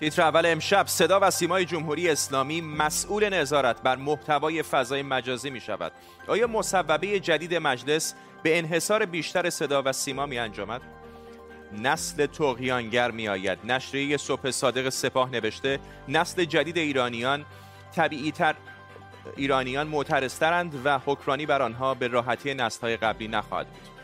تیتر اول امشب صدا و سیمای جمهوری اسلامی مسئول نظارت بر محتوای فضای مجازی می شود آیا مصوبه جدید مجلس به انحصار بیشتر صدا و سیما می انجامد؟ نسل توغیانگر می آید نشریه صبح صادق سپاه نوشته نسل جدید ایرانیان طبیعی تر ایرانیان معترضترند و حکرانی بر آنها به راحتی نسل‌های قبلی نخواهد بود.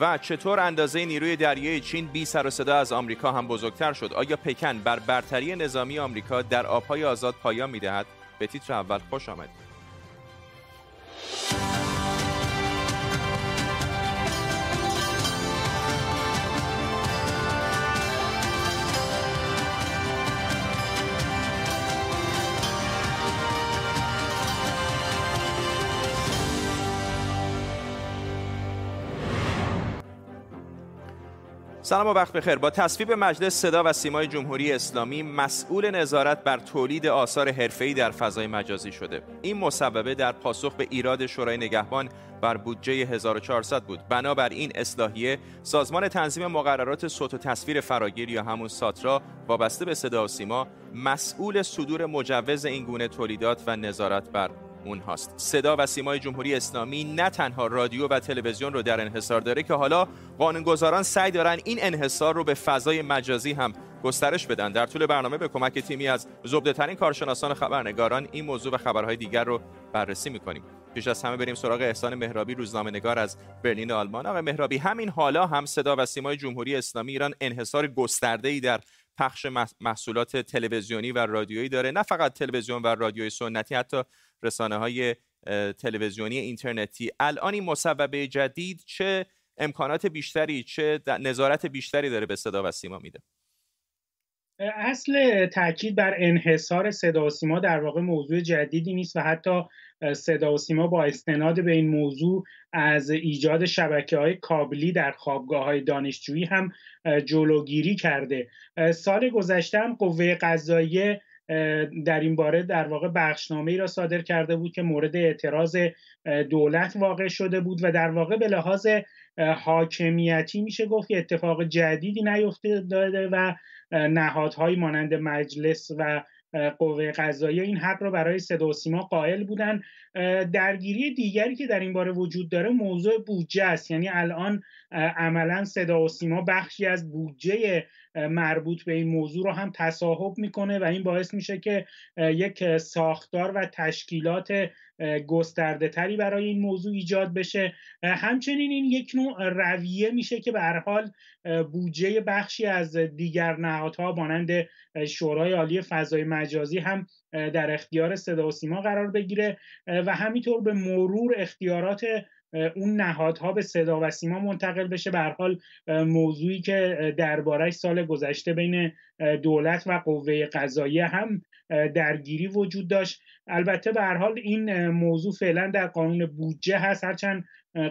و چطور اندازه نیروی دریایی چین بی سر و صدا از آمریکا هم بزرگتر شد؟ آیا پکن بر برتری نظامی آمریکا در آبهای آزاد پایان می‌دهد؟ به تیتر اول خوش آمدید. سلام و وقت بخیر. با تصویب مجلس صدا و سیمای جمهوری اسلامی مسئول نظارت بر تولید آثار حرفه‌ای در فضای مجازی شده. این مصوبه در پاسخ به ایراد شورای نگهبان بر بودجه 1400 بود. بنابراین اصلاحیه سازمان تنظیم مقررات صوت و تصویر فراگیر یا همون ساترا وابسته به صدا و سیما مسئول صدور مجوز این گونه تولیدات و نظارت بر هاست صدا و سیمای جمهوری اسلامی نه تنها رادیو و تلویزیون رو در انحصار داره که حالا قانونگذاران سعی دارن این انحصار رو به فضای مجازی هم گسترش بدن. در طول برنامه به کمک تیمی از زبده ترین کارشناسان خبرنگاران این موضوع و خبرهای دیگر رو بررسی می‌کنیم. پیش از همه بریم سراغ احسان مهرابی روزنامه نگار از برلین آلمان. آقای مهرابی همین حالا هم صدا و سیمای جمهوری اسلامی ایران انحصار گسترده ای در پخش محصولات تلویزیونی و رادیویی داره. نه فقط تلویزیون و رادیوی سنتی حتی رسانه های تلویزیونی اینترنتی. الان این مصوبه جدید چه امکانات بیشتری چه نظارت بیشتری داره به صدا و سیما میده؟ اصل تاکید بر انحصار صدا و سیما در واقع موضوع جدیدی نیست و حتی صدا و سیما با استناد به این موضوع از ایجاد شبکه های کابلی در خوابگاه های دانشجویی هم جلوگیری کرده. سال گذشته هم قوه قضاییه در این باره در واقع بخشنامه ای را صادر کرده بود که مورد اعتراض دولت واقع شده بود و در واقع به لحاظ حاکمیتی میشه گفت که اتفاق جدیدی نیفتاده و نهادهایی مانند مجلس و قوه قضایی این حق رو برای صدا و سیما قائل بودن درگیری دیگری که در این باره وجود داره موضوع بودجه است. یعنی الان عملا صدا و سیما بخشی از بودجه مربوط به این موضوع رو هم تصاحب می‌کنه و این باعث میشه که یک ساختار و تشکیلات گسترده تری برای این موضوع ایجاد بشه. همچنین این یک نوع رویه میشه که به هر حال بودجه بخشی از دیگر نهادها مانند شورای عالی فضای مجازی هم در اختیار صدا و سیما قرار بگیره. و همینطور به مرور اختیارات اون نهادها به صدا و سیما منتقل بشه. به حال موضوعی که دربارهش سال گذشته بین دولت و قوه قضاییه هم درگیری وجود داشت. البته به حال این موضوع فعلا در قانون بودجه هست. هرچند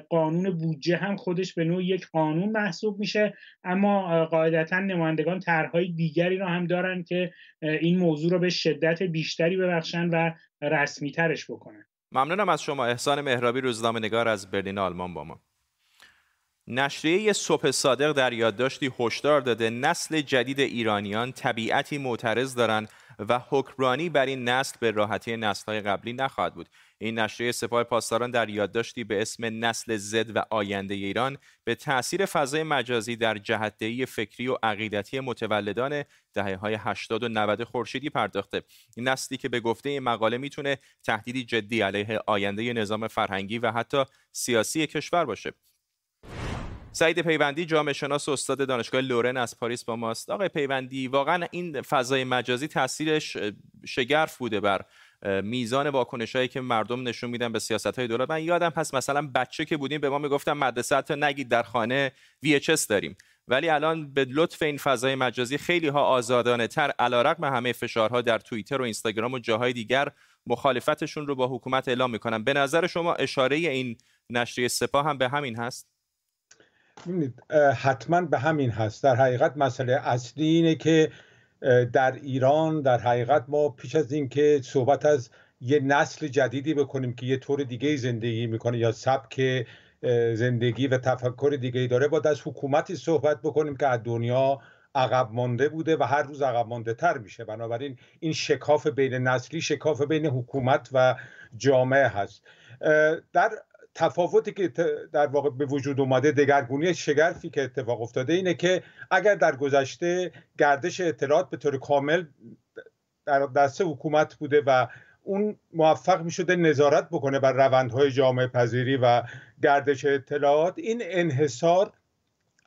قانون بودجه هم خودش به نوع یک قانون محسوب میشه. اما قاعدتا نمایندگان طرحهای دیگری را هم دارن که این موضوع رو به شدت بیشتری ببخشن و رسمی ترش بکنن. ممنونم از شما. احسان مهرابی روزنامه نگار از برلین آلمان با ما. نشریه صبح صادق در یادداشتی هشدار داده. نسل جدید ایرانیان طبیعتی معترض دارند و حکمرانی بر این نسل به راحتی نسل‌های قبلی نخواهد بود. این نشریه سپاه پاسداران در یادداشتی به اسم نسل زد و آینده ایران به تاثیر فضای مجازی در جهتدهی فکری و عقیدتی متولدان دهه های 80 و 90 خورشیدی پرداخته. این نسلی که به گفته این مقاله می‌تونه تهدیدی جدی علیه آینده نظام فرهنگی و حتی سیاسی کشور باشه. سعید پیوندی جامعه شناس استاد دانشگاه لورن از پاریس با ماست. آقای پیوندی واقعا این فضای مجازی تاثیرش شگرف بوده بر میزان واکنش هایی که مردم نشون میدن به سیاست های دولت. من یادم هست مثلا بچه که بودیم به ما می‌گفتن مدرسه حتی نگید در خانه VHS داریم. ولی الان به لطف این فضای مجازی خیلی ها آزادانه تر علیرغم همه فشارها در توییتر و اینستاگرام و جاهای دیگر مخالفتشون رو با حکومت اعلام می‌کنن به نظر شما اشاره این نشریه سپاه هم به همین هست؟ حتما به همین هست. در حقیقت مسئله اصلی اینه که در ایران در حقیقت ما پیش از اینکه صحبت از یه نسل جدیدی بکنیم که یه طور دیگه زندگی می‌کنه یا سبک زندگی و تفکر دیگه داره باید از حکومتی صحبت بکنیم که از دنیا عقب مانده بوده و هر روز عقب مانده تر میشه. بنابراین این شکاف بین نسلی شکاف بین حکومت و جامعه هست. در تفاوتی که در واقع به وجود اومده دگرگونی شگرفی که اتفاق افتاده اینه که اگر در گذشته گردش اطلاعات به طور کامل در دست حکومت بوده و اون موفق می شده نظارت بکنه بر روندهای جامعه پذیری و گردش اطلاعات این انحصار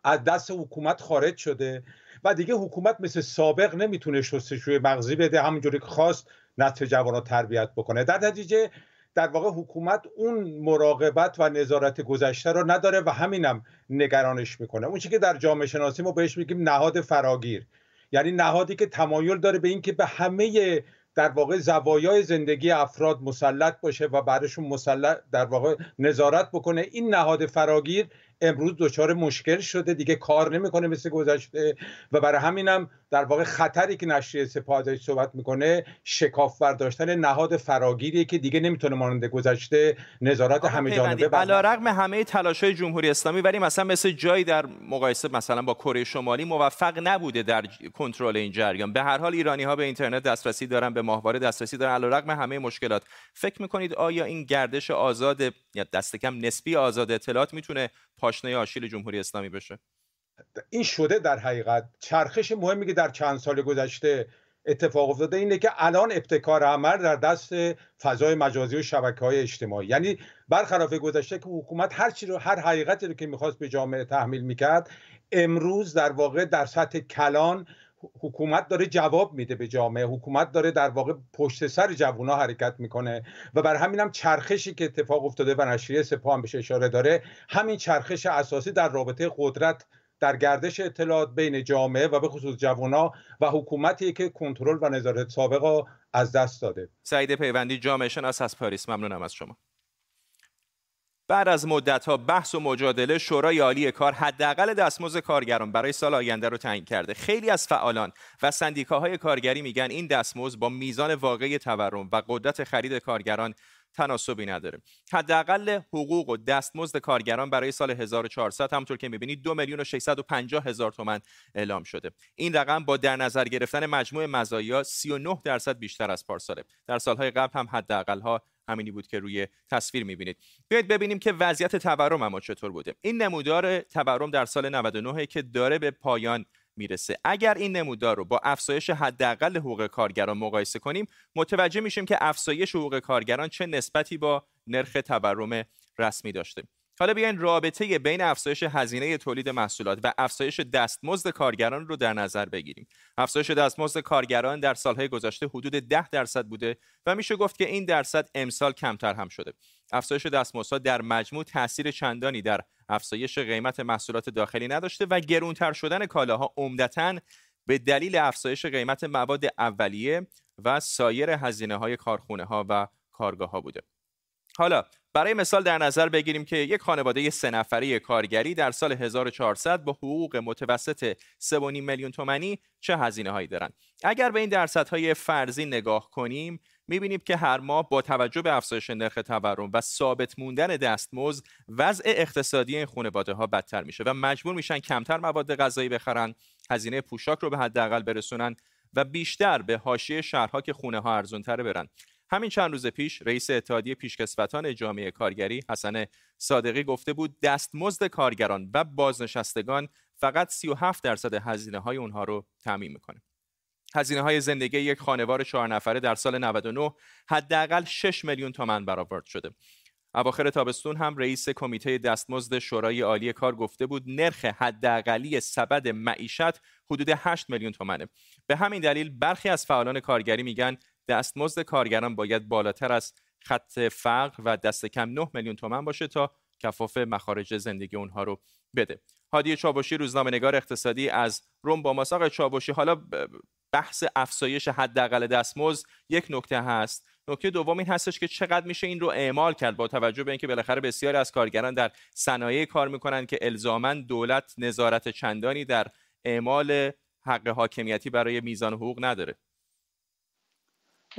از دست حکومت خارج شده و دیگه حکومت مثل سابق نمی‌تونه شستشوی مغزی بده همونجوری که خواست نسل جوان تربیت بکنه. در نتیجه در واقع حکومت اون مراقبت و نظارت گذشته رو نداره و همینم نگرانش می‌کنه. اون که در جامعه شناسی ما بهش میگیم نهاد فراگیر. یعنی نهادی که تمایل داره به اینکه به همه در واقع زوایای زندگی افراد مسلط باشه و بعدشون مسلط در واقع نظارت بکنه. این نهاد فراگیر امروز دچار مشکل شده دیگه کار نمی‌کنه مثل گذشته. و برای همینم در واقع خطری که نشریه سپاه صحبت می‌کنه شکاف برداشتن نهاد فراگیری که دیگه نمی‌تونه مانند گذشته نظارت همه جانبه علی رغم همه تلاش های جمهوری اسلامی ولی مثلا مثل جایی در مقایسه مثلا با کره شمالی موفق نبوده در کنترل این جریان. به هر حال ایرانی ها به اینترنت دسترسی دارن به ماهواره دسترسی دارن علی رغم همه مشکلات. فکر می‌کنید آیا این گردش آزاد یا دست کم نسبی آزاد اطلاعات می‌تونه پاشنه آشیل جمهوری اسلامی بشه؟ این شده در حقیقت. چرخش مهمی که در چند سال گذشته اتفاق افتاده اینه که الان ابتکار عمل در دست فضای مجازی و شبکه های اجتماعی. یعنی برخلاف گذشته که حکومت هر چی رو هر حقیقتی رو که می‌خواست به جامعه تحمیل می‌کرد امروز در واقع در سطح کلان حکومت داره جواب میده به جامعه. حکومت داره در واقع پشت سر جوونا حرکت می‌کنه و بر همینم چرخشی که اتفاق افتاده و نشریه سپاه هم بهش اشاره داره همین چرخش اساسی در رابطه قدرت در گردش اطلاعات بین جامعه و به خصوص جوانا و حکومتی که کنترل و نظارت سابقا از دست داده. سعید پیوندی جامعه شناس از پاریس. ممنونم از شما. بعد از ها بحث و مجادله شورای عالی کار حداقل دستمزد کارگران برای سال آینده رو تعیین کرده. خیلی از فعالان و سندیکاهای کارگری میگن این دستمزد با میزان واقعی تورم و قدرت خرید کارگران تناسبی نداره. حداقل حقوق و دستمزد کارگران برای سال 1400 همونطور که می‌بینید دو میلیون و 650 هزار تومن اعلام شده. این رقم با در نظر گرفتن مجموع مزایا 39 درصد بیشتر از پارساله. در سالهای قبل هم حداقل ها همینی بود که روی تصویر می‌بینید. بیاید ببینیم که وضعیت تورم اما چطور بوده. این نمودار تورم در سال 99 که داره به پایان می‌رسه. اگر این نمودار رو با افزایش حداقل حقوق کارگران مقایسه کنیم متوجه میشیم که افزایش حقوق کارگران چه نسبتی با نرخ تورم رسمی داشته. حالا بیاین رابطه بین افزایش هزینه تولید محصولات و افزایش دستمزد کارگران رو در نظر بگیریم. افزایش دستمزد کارگران در سالهای گذشته حدود 10 درصد بوده و میشه گفت که این درصد امسال کمتر هم شده. افزایش دستمزدها در مجموع تاثیر چندانی در افزایش قیمت محصولات داخلی نداشته و گرونتر شدن کالاها عمدتا به دلیل افزایش قیمت مواد اولیه و سایر هزینه های و کارگاه ها بوده. حالا برای مثال در نظر بگیریم که یک خانواده سه نفره کارگری در سال 1400 با حقوق متوسط 3.5 میلیون تومانی چه هزینه هایی دارند اگر به این درصدهای فرضی نگاه کنیم می‌بینیم که هر ماه با توجه به افزایش نرخ تورم و ثابت موندن دستمزد وضع اقتصادی این خانواده ها بدتر میشه و مجبور میشن کمتر مواد غذایی بخرن هزینه پوشاک رو به حداقل برسونن و بیشتر به حاشیه شهرها که خونه ها ارزونتره برن. همین چند روز پیش رئیس اتحادیه پیشکسوتان جامعه کارگری حسن صادقی گفته بود دستمزد کارگران و بازنشستگان فقط 37 درصد هزینه های اونها رو تعمین می‌کنه. هزینه های زندگی یک خانوار چهار نفره در سال 99 حداقل 6 میلیون تومان برآورد شده. اواخر تابستون هم رئیس کمیته دستمزد شورای عالی کار گفته بود نرخ حداقلی سبد معیشت حدود 8 میلیون تومنه. به همین دلیل برخی از فعالان کارگری میگن دستمزد کارگران باید بالاتر از خط فقر و دست کم 9 میلیون تومن باشه تا کفاف مخارج زندگی اونها رو بده. هادی چابوشی روزنامه نگار اقتصادی از روم با مساق چابوشی حالا بحث افزایش حداقل دستمزد یک نکته هست. نکته دوم این هستش که چقدر میشه این رو اعمال کرد با توجه به اینکه بالاخره بسیاری از کارگران در صنایع کار می‌کنن که الزاما دولت نظارت چندانی در اعمال حق حاکمیتی برای میزان حقوق نداره.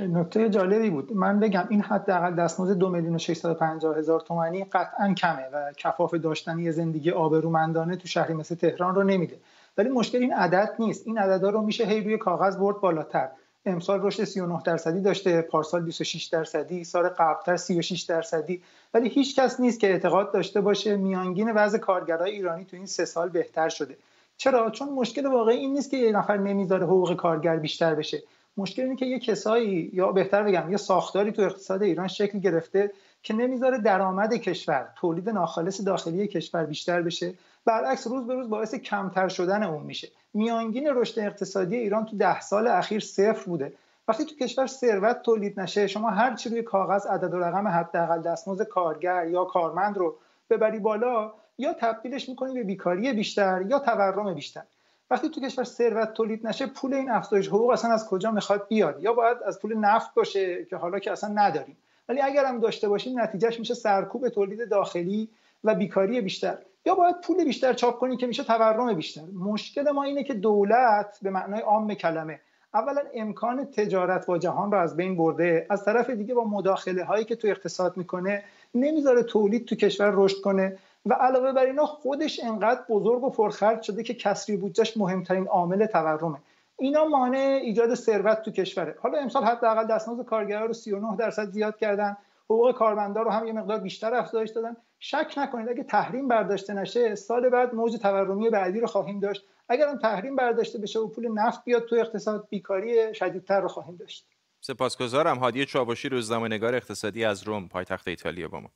نکته جالبی بود. من بگم این حداقل دستمزد دو میلیون و هزار تومانی قطعا کمه و کفاف داشتنی زندگی آبرومندانه تو شهری مثل تهران رو نمیده. ولی مشکل این عدد نیست. این عددا رو میشه هی روی کاغذ برد بالاتر. امسال رشد 39 درصدی داشته پارسال 26 درصدی سال قبلتر 36 درصدی. ولی هیچ کس نیست که اعتقاد داشته باشه میانگین وضع کارگرای ایرانی تو این سه سال بهتر شده. چرا؟ چون مشکل واقعی این نیست که یه نفر نمی‌ذاره حقوق کارگر بیشتر بشه. مشکل اینه که یه کسایی یا بهتر بگم یه ساختاری تو اقتصاد ایران شکل گرفته که نمی‌ذاره درآمد کشور تولید ناخالص داخلی کشور بیشتر بشه. برعکس روز به روز باعث کمتر شدن اون میشه. میانگین رشد اقتصادی ایران تو ده سال اخیر صفر بوده. وقتی تو کشور ثروت تولید نشه شما هر چی روی کاغذ عدد و رقم حداقل دستمزد کارگر یا کارمند رو ببری بالا یا تبدیلش می‌کنی به بیکاری بیشتر یا تورم بیشتر. وقتی تو کشور ثروت تولید نشه پول این افزایش حقوق اصلا از کجا می‌خواد بیاد؟ یا باید از پول نفت باشه که حالا که اصلا نداریم. ولی اگر هم داشته باشیم نتیجهش میشه سرکوب تولید داخلی و بیکاری بیشتر. یا باید پول بیشتر چاپ کنی که میشه تورم بیشتر. مشکل ما اینه که دولت به معنای عام کلمه اولا امکان تجارت با جهان رو از بین برده از طرف دیگه با مداخله هایی که تو اقتصاد می‌کنه نمی‌ذاره تولید تو کشور رشد کنه. و علاوه بر اینا خودش انقدر بزرگ و پرخرج شده که کسری بودجهش مهمترین عامل تورمه. اینا مانع ایجاد ثروت تو کشوره. حالا امسال حداقل دستمزد کارگرا رو 39 درصد زیاد کردن. حقوق کارمندان رو هم یه مقدار بیشتر افزایش دادن. شک نکنید اگه تحریم برداشته نشه سال بعد موج تورمی بعدی رو خواهیم داشت. اگر هم تحریم برداشته بشه و پول نفت بیاد تو اقتصاد بیکاری شدیدتر رو خواهیم داشت. سپاسگزارم. هادی چابشی روزنامه‌نگار اقتصادی از روم پایتخت ایتالیا با ما.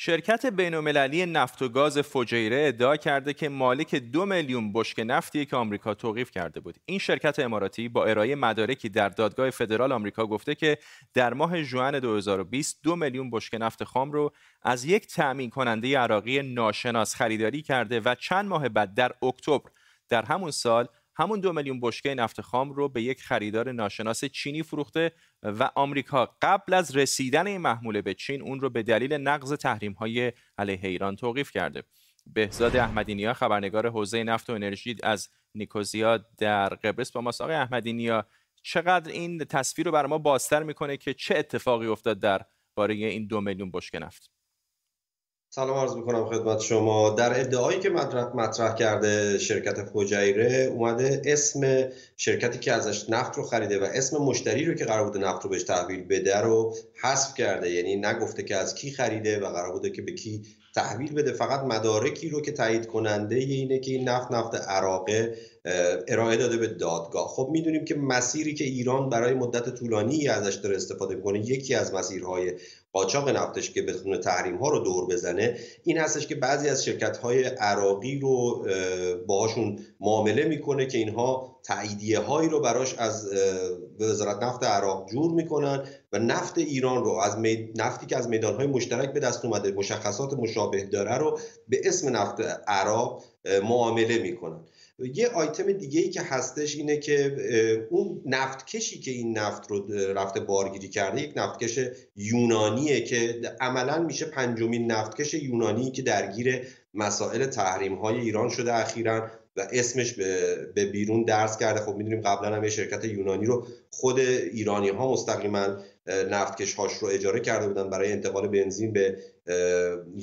شرکت بین‌المللی نفت و گاز فجیره ادعا کرده که مالک دو میلیون بشک نفتی که آمریکا توقیف کرده بود. این شرکت اماراتی با ارائه مدارکی در دادگاه فدرال آمریکا گفته که در ماه ژوئن 2020 دو میلیون بشک نفت خام رو از یک تأمین کننده عراقی ناشناس خریداری کرده و چند ماه بعد در اکتبر در همون سال همون دو میلیون بشکه نفت خام رو به یک خریدار ناشناس چینی فروخته و آمریکا قبل از رسیدن این محموله به چین اون رو به دلیل نقض تحریم های علیه ایران توقیف کرده. بهزاد احمدینیا خبرنگار حوزه نفت و انرژی از نیکوزیا در قبرس با ماست. آقای احمدینیا چقدر این تصویر رو بر ما بازتر می‌کنه که چه اتفاقی افتاد در باره این دو میلیون بشکه نفت؟ سلام عرض می‌کنم خدمت شما. در ادعایی که مطرح, کرده شرکت فوجیره اومده اسم شرکتی که ازش نفت رو خریده و اسم مشتری رو که قرار بوده نفت رو بهش تحویل بده رو حذف کرده. یعنی نگفته که از کی خریده و قرار بوده که به کی تحویل بده. فقط مدارکی رو که تایید کننده اینه که این نفت نفت عراقه ارائه داده به دادگاه. خب می‌دونیم که مسیری که ایران برای مدت طولانی ازش داره استفاده می‌کنه یکی از مسیرهای قاچاق نفتش که بتونه تحریم ها رو دور بزنه این هستش که بعضی از شرکت های عراقی رو باهاشون معامله می‌کنه که اینها تاییدیه هایی رو براش از وزارت نفت عراق جور می‌کنن و نفت ایران رو از نفتی که از میدان های مشترک به دست اومده مشخصات مشابه داره رو به اسم نفت عراق معامله می‌کنن. یه آیتم دیگه ای که هستش اینه که اون نفتکشی که این نفت رو رفته بارگیری کرده یک نفتکش یونانیه که عملا میشه پنجمین نفتکش یونانی که درگیر مسائل تحریم های ایران شده اخیرا و اسمش به بیرون درس کرده. خب می‌دونیم قبلا هم یه شرکت یونانی رو خود ایرانی ها مستقیما نفتکش هاش رو اجاره کرده بودن برای انتقال بنزین به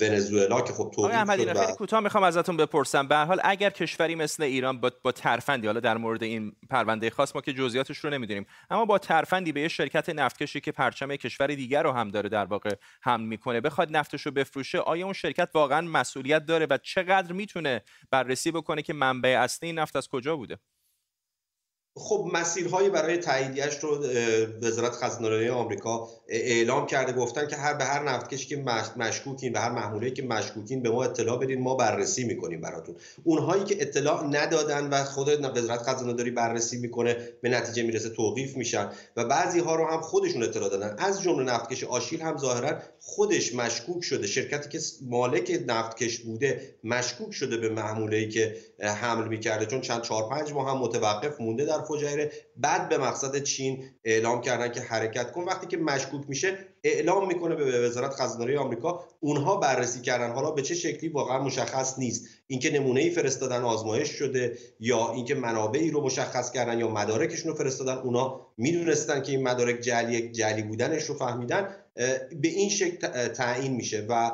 ونزوئلا که خب شد خیلی کوتاه می‌خوام ازتون بپرسم. به حال اگر کشوری مثل ایران با, با ترفندی حالا در مورد این پرونده خاص ما که جزئیاتش رو نمی‌دونیم اما با ترفندی به یه شرکت نفتکشی که پرچم کشور دیگر رو هم داره در واقع حمل می‌کنه بخواد نفتش رو بفروشه آیا اون شرکت واقعا مسئولیت داره و چقدر می‌تونه بررسی بکنه که منبع اصلی این نفت از کجا بوده؟ خب مسیرهایی برای تاییدیش رو وزارت خزانه آمریکا اعلام کرده گفتن که هر به هر نفتکشی که مشکوکین به هر محموله که مشکوکین به ما اطلاع بدین ما بررسی می‌کنیم براتون. اونهایی که اطلاع ندادن و خود وزارت خزانه داری بررسی می‌کنه به نتیجه می‌رسه توقیف میشن و بعضی ها رو هم خودشون اطلاع دادن. از جمله نفتکش آشیل هم ظاهرا خودش مشکوک شده. شرکتی که مالک نفتکش بوده مشکوک شده به محموله که حمل می‌کرده. چون چند چهار پنج ماه هم متوقف مونده در فجایره بعد به مقصد چین اعلام کردن که حرکت کن. وقتی که مشکوک میشه اعلام می‌کنه به وزارت خزانه آمریکا. اونها بررسی کردن. حالا به چه شکلی؟ واقعا مشخص نیست. اینکه نمونه ای فرستادن آزمایش شده یا اینکه منابعی رو مشخص کردن یا مدارکشون رو فرستادن اونا می‌دونستن که این مدارک جلی جلی بودنش رو فهمیدن. به این شکل تعیین میشه و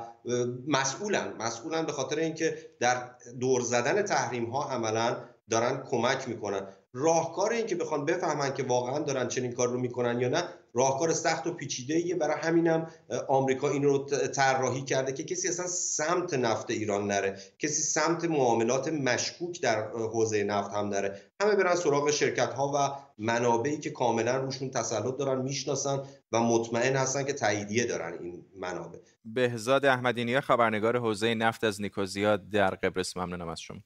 مسئولن. مسئولن به خاطر اینکه در دور زدن تحریم ها عملا دارن کمک می‌کنن. راهکار این که بخوان بفهمن که واقعا دارن چنین کار رو می‌کنن یا نه راهکار سخت و پیچیده ایه برای همینم آمریکا این رو طراحی کرده که کسی اصلا سمت نفت ایران نره. کسی سمت معاملات مشکوک در حوزه نفت هم نره. همه برن سراغ شرکت ها و منابعی که کاملا روشون تسلط دارن می‌شناسن و مطمئن هستن که تاییدیه دارن این منابع. بهزاد احمدینی خبرنگار حوزه نفت از نیکوزیا در قبرس ممنونم از شما.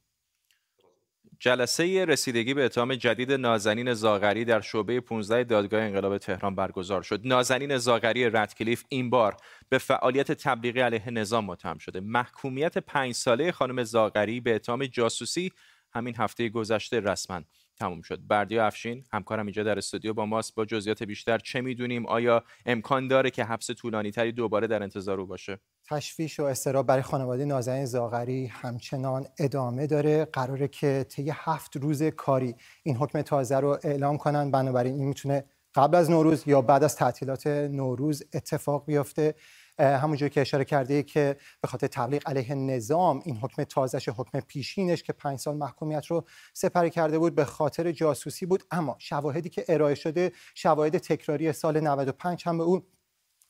جلسه رسیدگی به اتهام جدید نازنین زاغری در شعبه 15 دادگاه انقلاب تهران برگزار شد. نازنین زاغری ردکلیف این بار به فعالیت تبلیغی علیه نظام متهم شده. محکومیت پنج ساله خانم زاغری به اتهام جاسوسی همین هفته گذشته رسما تموم شد. بردیا افشین همکارم اینجا در استودیو با ماست. با جزئیات بیشتر چه می‌دونیم؟ آیا امکان داره که حبس طولانی تری دوباره در انتظار او باشه؟ تشویش و استراب برای خانواده نازنین زاغری همچنان ادامه داره. قراره که طی هفت روز کاری این حکم تازه رو اعلام کنن. بنابراین این می‌تونه قبل از نوروز یا بعد از تعطیلات نوروز اتفاق بیفته. همونجور که اشاره کرده که به خاطر تبلیغ علیه نظام این حکم تازهش حکم پیشینش که پنج سال محکومیت رو سپری کرده بود به خاطر جاسوسی بود. اما شواهدی که ارائه شده شواهد تکراری سال 95 هم به اون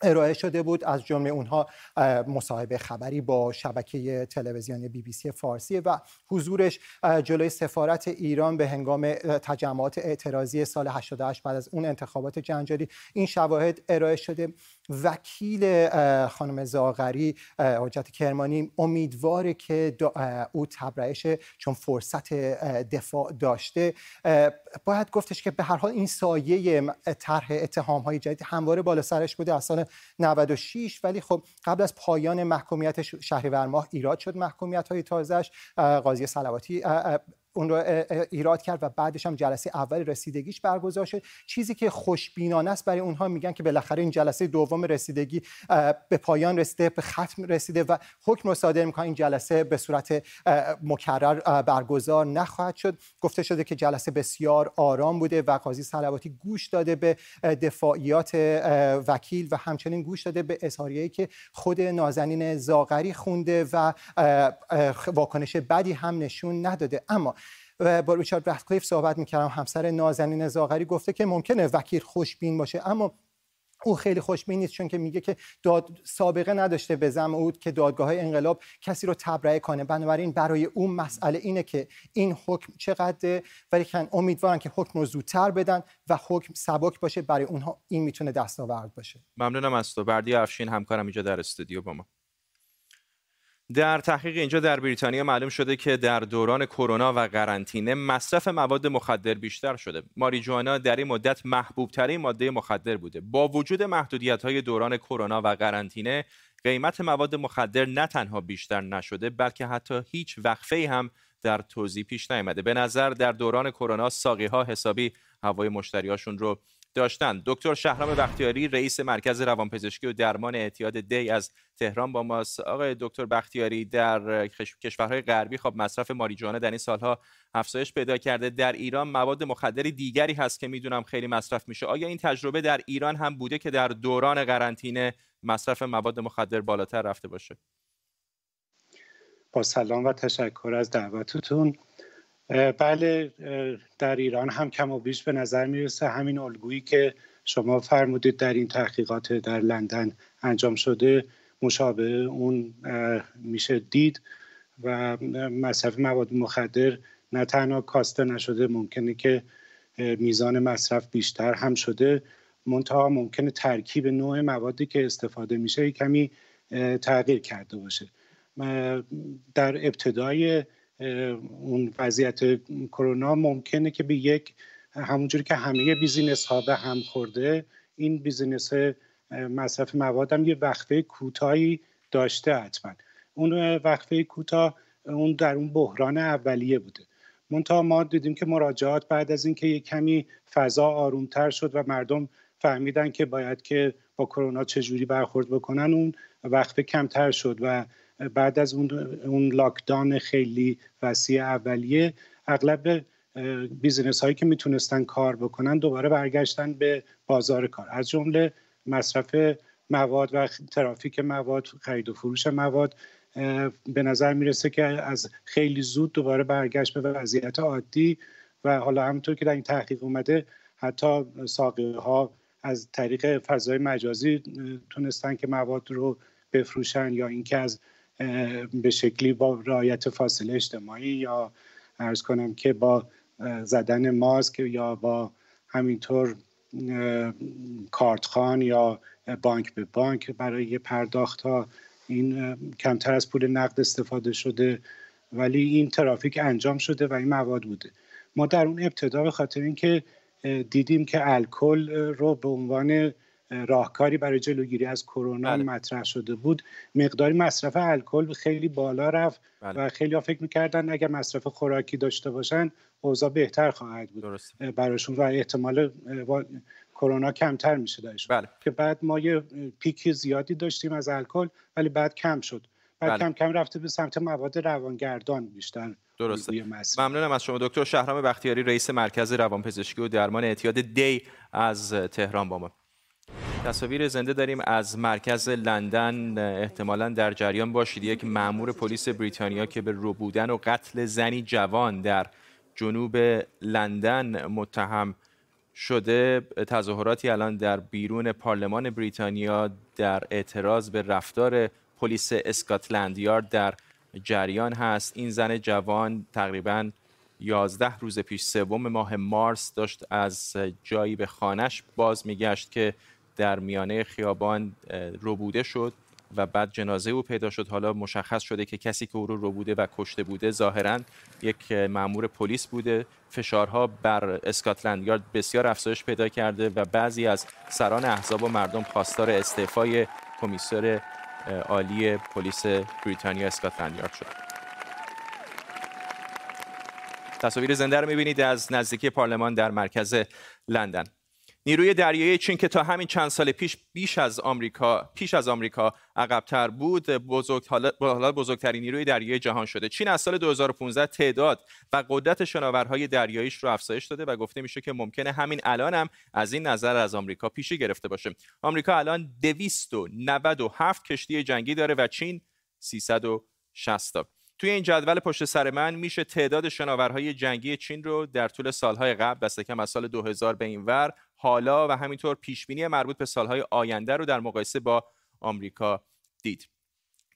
ارائه شده بود. از جمله اونها مصاحبه خبری با شبکه تلویزیونی بی بی سی فارسی و حضورش جلوی سفارت ایران به هنگام تجمعات اعتراضی سال 88 بعد از اون انتخابات جنجالی این شواهد ارائه شده. وکیل خانم زاغری حجت کرمانی امیدواره که او تبرئش چون فرصت دفاع داشته. باید گفتش که به هر حال این سایه طرح اتهام های جدید همواره بالا سرش بوده. سال 96 ولی خب قبل از پایان محکومیت شهریور ماه ایراد شد محکومیت های تازهش قاضی صلواتی اون رو ایراد کرد و بعدش هم جلسه اول رسیدگیش برگزار شد. چیزی که خوشبینانه است برای اونها میگن که بالاخره این جلسه دوم رسیدگی به پایان رسیده به ختم رسیده و حکم رو صادر می‌کنن این جلسه به صورت مکرر برگزار نخواهد شد. گفته شده که جلسه بسیار آرام بوده. و قاضی صلواتی گوش داده به دفاعیات وکیل و همچنین گوش داده به اظهاریه‌ای که خود نازنین زاغری خونده و واکنش بدی هم نشون نداده. اما با ریچارد رتکلیف صحبت می‌کردم. همسر نازنین زاغری گفته که ممکنه وکیل خوشبین باشه اما او خیلی خوشبین نیست چون که میگه که داد سابقه نداشته به زم او که دادگاه انقلاب کسی رو تبرئه کنه. بنابراین برای اون مسئله اینه که این حکم چقدر ولی کن امیدوارن که حکم رو زودتر بدن و حکم سبک باشه. برای اونها این می‌تونه دستاورد باشه. ممنونم از تو. بردی افشین همکارم اینجا در استودیو با ما. در تحقیق اینجا در بریتانیا معلوم شده که در دوران کرونا و قرنطینه مصرف مواد مخدر بیشتر شده. ماریجوانا در این مدت محبوب ترین ماده مخدر بوده. با وجود محدودیت های دوران کرونا و قرنطینه قیمت مواد مخدر نه تنها بیشتر نشده بلکه حتی هیچ وقفه هم در توضیح پیش نیامده. به نظر در دوران کرونا ساقی ها حسابی هوای مشتریاشون رو داشتن. دکتر شهرام بختیاری رئیس مرکز روانپزشکی و درمان اعتیاد دی از تهران با ماست. آقای دکتر بختیاری در کشورهای غربی خب مصرف ماریجوانا در این سالها افزایش پیدا کرده. در ایران مواد مخدر دیگری هست که می‌دونم خیلی مصرف میشه. آیا این تجربه در ایران هم بوده که در دوران قرنطینه مصرف مواد مخدر بالاتر رفته باشه؟ با سلام و تشکر از دعوتتون. بله در ایران هم کم و بیش به نظر می‌رسه. همین الگویی که شما فرمودید در این تحقیقات در لندن انجام شده مشابه اون میشه دید و مصرف مواد مخدر نه تنها کاسته نشده ممکنه که میزان مصرف بیشتر هم شده. منتها ممکنه ترکیب نوع موادی که استفاده میشه کمی تغییر کرده باشه. در ابتدای اون وضعیت کرونا ممکنه که به یک همونجوری که همه business ها به هم خورده این business مصرف مواد هم یه وقفه کوتاهی داشته حتما. اون وقفه کوتاه اون در اون بحران اولیه بوده. منتها ما دیدیم که مراجعات بعد از اینکه یک کمی فضا آرومتر شد و مردم فهمیدن که باید که با کرونا چجوری برخورد بکنن اون وقفه کمتر شد و بعد از اون, اون لاکدان خیلی وسیع اولیه اغلب بیزینس هایی که می‌تونستن کار بکنن دوباره برگشتن به بازار کار. از جمله مصرف مواد و ترافیک مواد خرید و فروش مواد به نظر می‌رسه که از خیلی زود دوباره برگشت به وضعیت عادی و حالا همونطور که در این تحقیق اومده حتی ساقه ها از طریق فضای مجازی تونستن که مواد رو بفروشن یا اینکه از به شکلی با رعایت فاصله اجتماعی یا ارز کنم که با زدن ماسک یا با همینطور کارتخان یا بانک به بانک برای پرداخت ها این کمتر از پول نقد استفاده شده ولی این ترافیک انجام شده و این مواد بوده. ما در اون ابتدا به خاطر اینکه دیدیم که الکل رو به عنوان راهکاری برای جلوگیری از کرونا بله. مطرح شده بود مقداری مصرف الکل خیلی بالا رفت بله. و خیلی ها فکر می‌کردن اگر مصرف خوراکی داشته باشن اوضاع بهتر خواهد بود درست. براشون و احتمال کرونا کمتر میشه درشون بله. که بعد ما یه پیک زیادی داشتیم از الکل ولی بعد کم شد بعد بله. کم کم رفته به سمت مواد روانگردان بیشتر درسته ممنونم از شما دکتر شهرام بختیاری رئیس مرکز روانپزشکی و درمان اعتیاد دی از تهران با ما تصاویر زنده داریم از مرکز لندن احتمالا در جریان باشید. یک مأمور پلیس بریتانیا که به روبودن و قتل زنی جوان در جنوب لندن متهم شده تظاهراتی الان در بیرون پارلمان بریتانیا در اعتراض به رفتار پلیس اسکاتلند یارد در جریان هست. این زن جوان تقریبا 11 روز پیش سوم ماه مارس داشت از جایی به خانش باز میگشت که در میانه خیابان ربوده شد و بعد جنازه او پیدا شد. حالا مشخص شده که کسی که او رو بوده و کشته بوده ظاهرا یک مامور پلیس بوده. فشارها بر اسکاتلند یارد بسیار افزایش پیدا کرده و بعضی از سران احزاب و مردم خواستار استعفای کمیسر عالی پلیس بریتانیا اسکاتلند یارد شد. تصاویر زنده رو می‌بینید از نزدیکی پارلمان در مرکز لندن. نیروی دریایی چین که تا همین چند سال پیش بیش از آمریکا پیش از آمریکا عقبتر بود بزرگ حالا بزرگترین نیروی دریایی جهان شده. چین از سال 2015 تعداد و قدرت شناورهای دریاییش رو افزایش داده و گفته میشه که ممکنه همین الان هم از این نظر از آمریکا پیشی گرفته باشه. آمریکا الان 297 کشتی جنگی داره و چین 360 تا. توی این جدول پشت سر من میشه تعداد شناورهای جنگی چین رو در طول سالهای قبل دست کم از سال 2000 به این ور حالا و همینطور پیشبینی مربوط به سالهای آینده رو در مقایسه با آمریکا دید.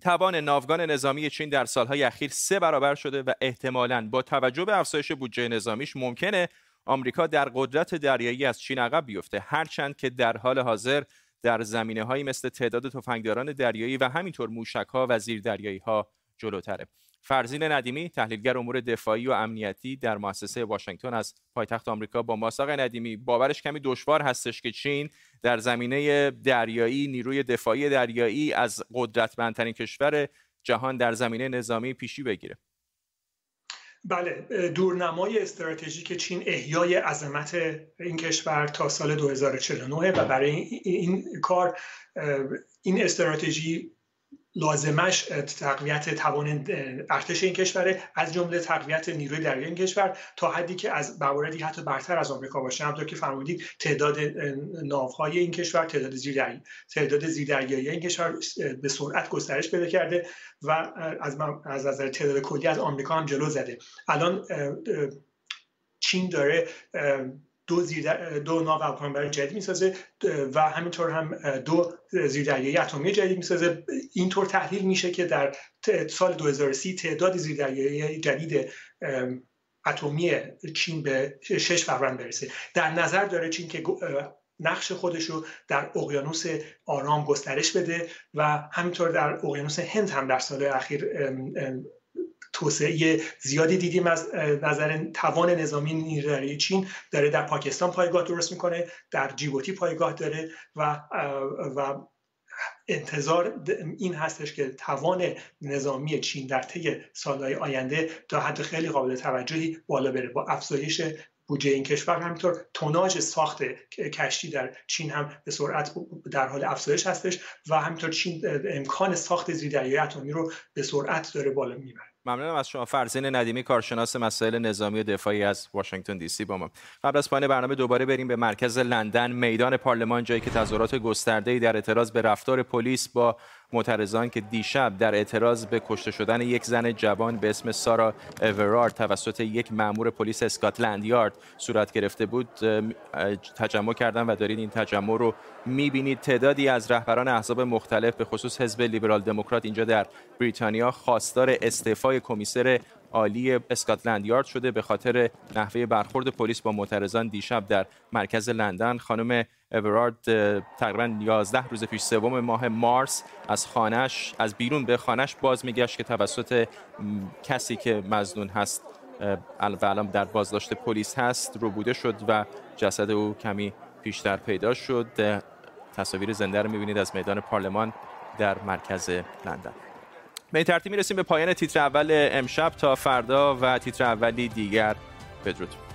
توان ناوگان نظامی چین در سالهای اخیر سه برابر شده و احتمالاً با توجه به افزایش بودجه نظامیش ممکنه آمریکا در قدرت دریایی از چین عقب بیفته هرچند که در حال حاضر در زمینه هایی مثل تعداد تفنگداران دریایی و همینطور موشک ها و زیردریایی ها جلوتره فرزین ندیمی تحلیلگر امور دفاعی و امنیتی در مؤسسه واشنگتن از پایتخت آمریکا با ماساق ندیمی باورش کمی دشوار هستش که چین در زمینه دریایی نیروی دفاعی دریایی از قدرتمندترین کشور جهان در زمینه نظامی پیشی بگیره. بله دورنمای استراتژیک چین احیای عظمت این کشور تا سال 2049 و برای این کار این استراتژی لازمش تقویت توان ارتش این کشوره از جمله تقویت نیروی دریایی این کشور تا حدی که از مواردی حتی برتر از آمریکا باشه. همطور که فرمودید تعداد ناوهای این کشور تعداد زیردریایی تعداد زیردریایی این کشور به سرعت گسترش پیدا کرده و از از نظر تعداد کلی از آمریکا هم جلو زده. الان چین داره دو, زیر دو ناو هواپیمابر جدید می‌سازه و همینطور هم دو زیردریایی اتمی جدید می‌سازه. اینطور تحلیل میشه که در سال 2030 تعداد زیردریایی جدید اتمی چین به شش فروند برسه. در نظر داره چین که نقش خودش رو در اقیانوس آرام گسترش بده و همینطور در اقیانوس هند هم در سال اخیر توسعه زیادی دیدیم از نظر توان نظامی نیروی چین. داره در پاکستان پایگاه درست می‌کنه در جیبوتی پایگاه داره و و انتظار این هستش که توان نظامی چین در طی سالهای آینده تا حد خیلی قابل توجهی بالا بره. با افزایش بودجه این کشور همینطور توناژ ساخت کشتی در چین هم به سرعت در حال افزایش هستش و همینطور چین امکان ساخت زیردریایی اتمی رو به سرعت داره بالا می‌بره. ممنونم از شما. فرزین ندیمی کارشناس مسائل نظامی و دفاعی از واشنگتن دی سی با ما. قبل از پایان برنامه دوباره بریم به مرکز لندن. میدان پارلمان جایی که تظاهرات گسترده‌ای در اعتراض به رفتار پلیس با معترضان که دیشب در اعتراض به کشته شدن یک زن جوان به اسم سارا اورارد توسط یک مأمور پلیس اسکاتلند یارد صورت گرفته بود تجمع کردن و دارید این تجمع رو می‌بینید. تعدادی از رهبران احزاب مختلف به خصوص حزب لیبرال دموکرات اینجا در بریتانیا خواستار استعفای کمیسر عالی اسکاتلند یارد شده به خاطر نحوه برخورد پلیس با معترضان دیشب در مرکز لندن. خانم اورارد تقریبا 11 روز پیش سوم ماه مارس از خانش از بیرون به خانش باز میگشت که توسط کسی که مزنون هست و الان در بازداشت پلیس هست رو بوده شد و جسد او کمی پیشتر پیدا شد. تصاویر زنده رو می‌بینید از میدان پارلمان در مرکز لندن. به این ترتیب می‌رسیم به پایان تیتر اول امشب. تا فردا و تیتر اولی دیگر. بدرود.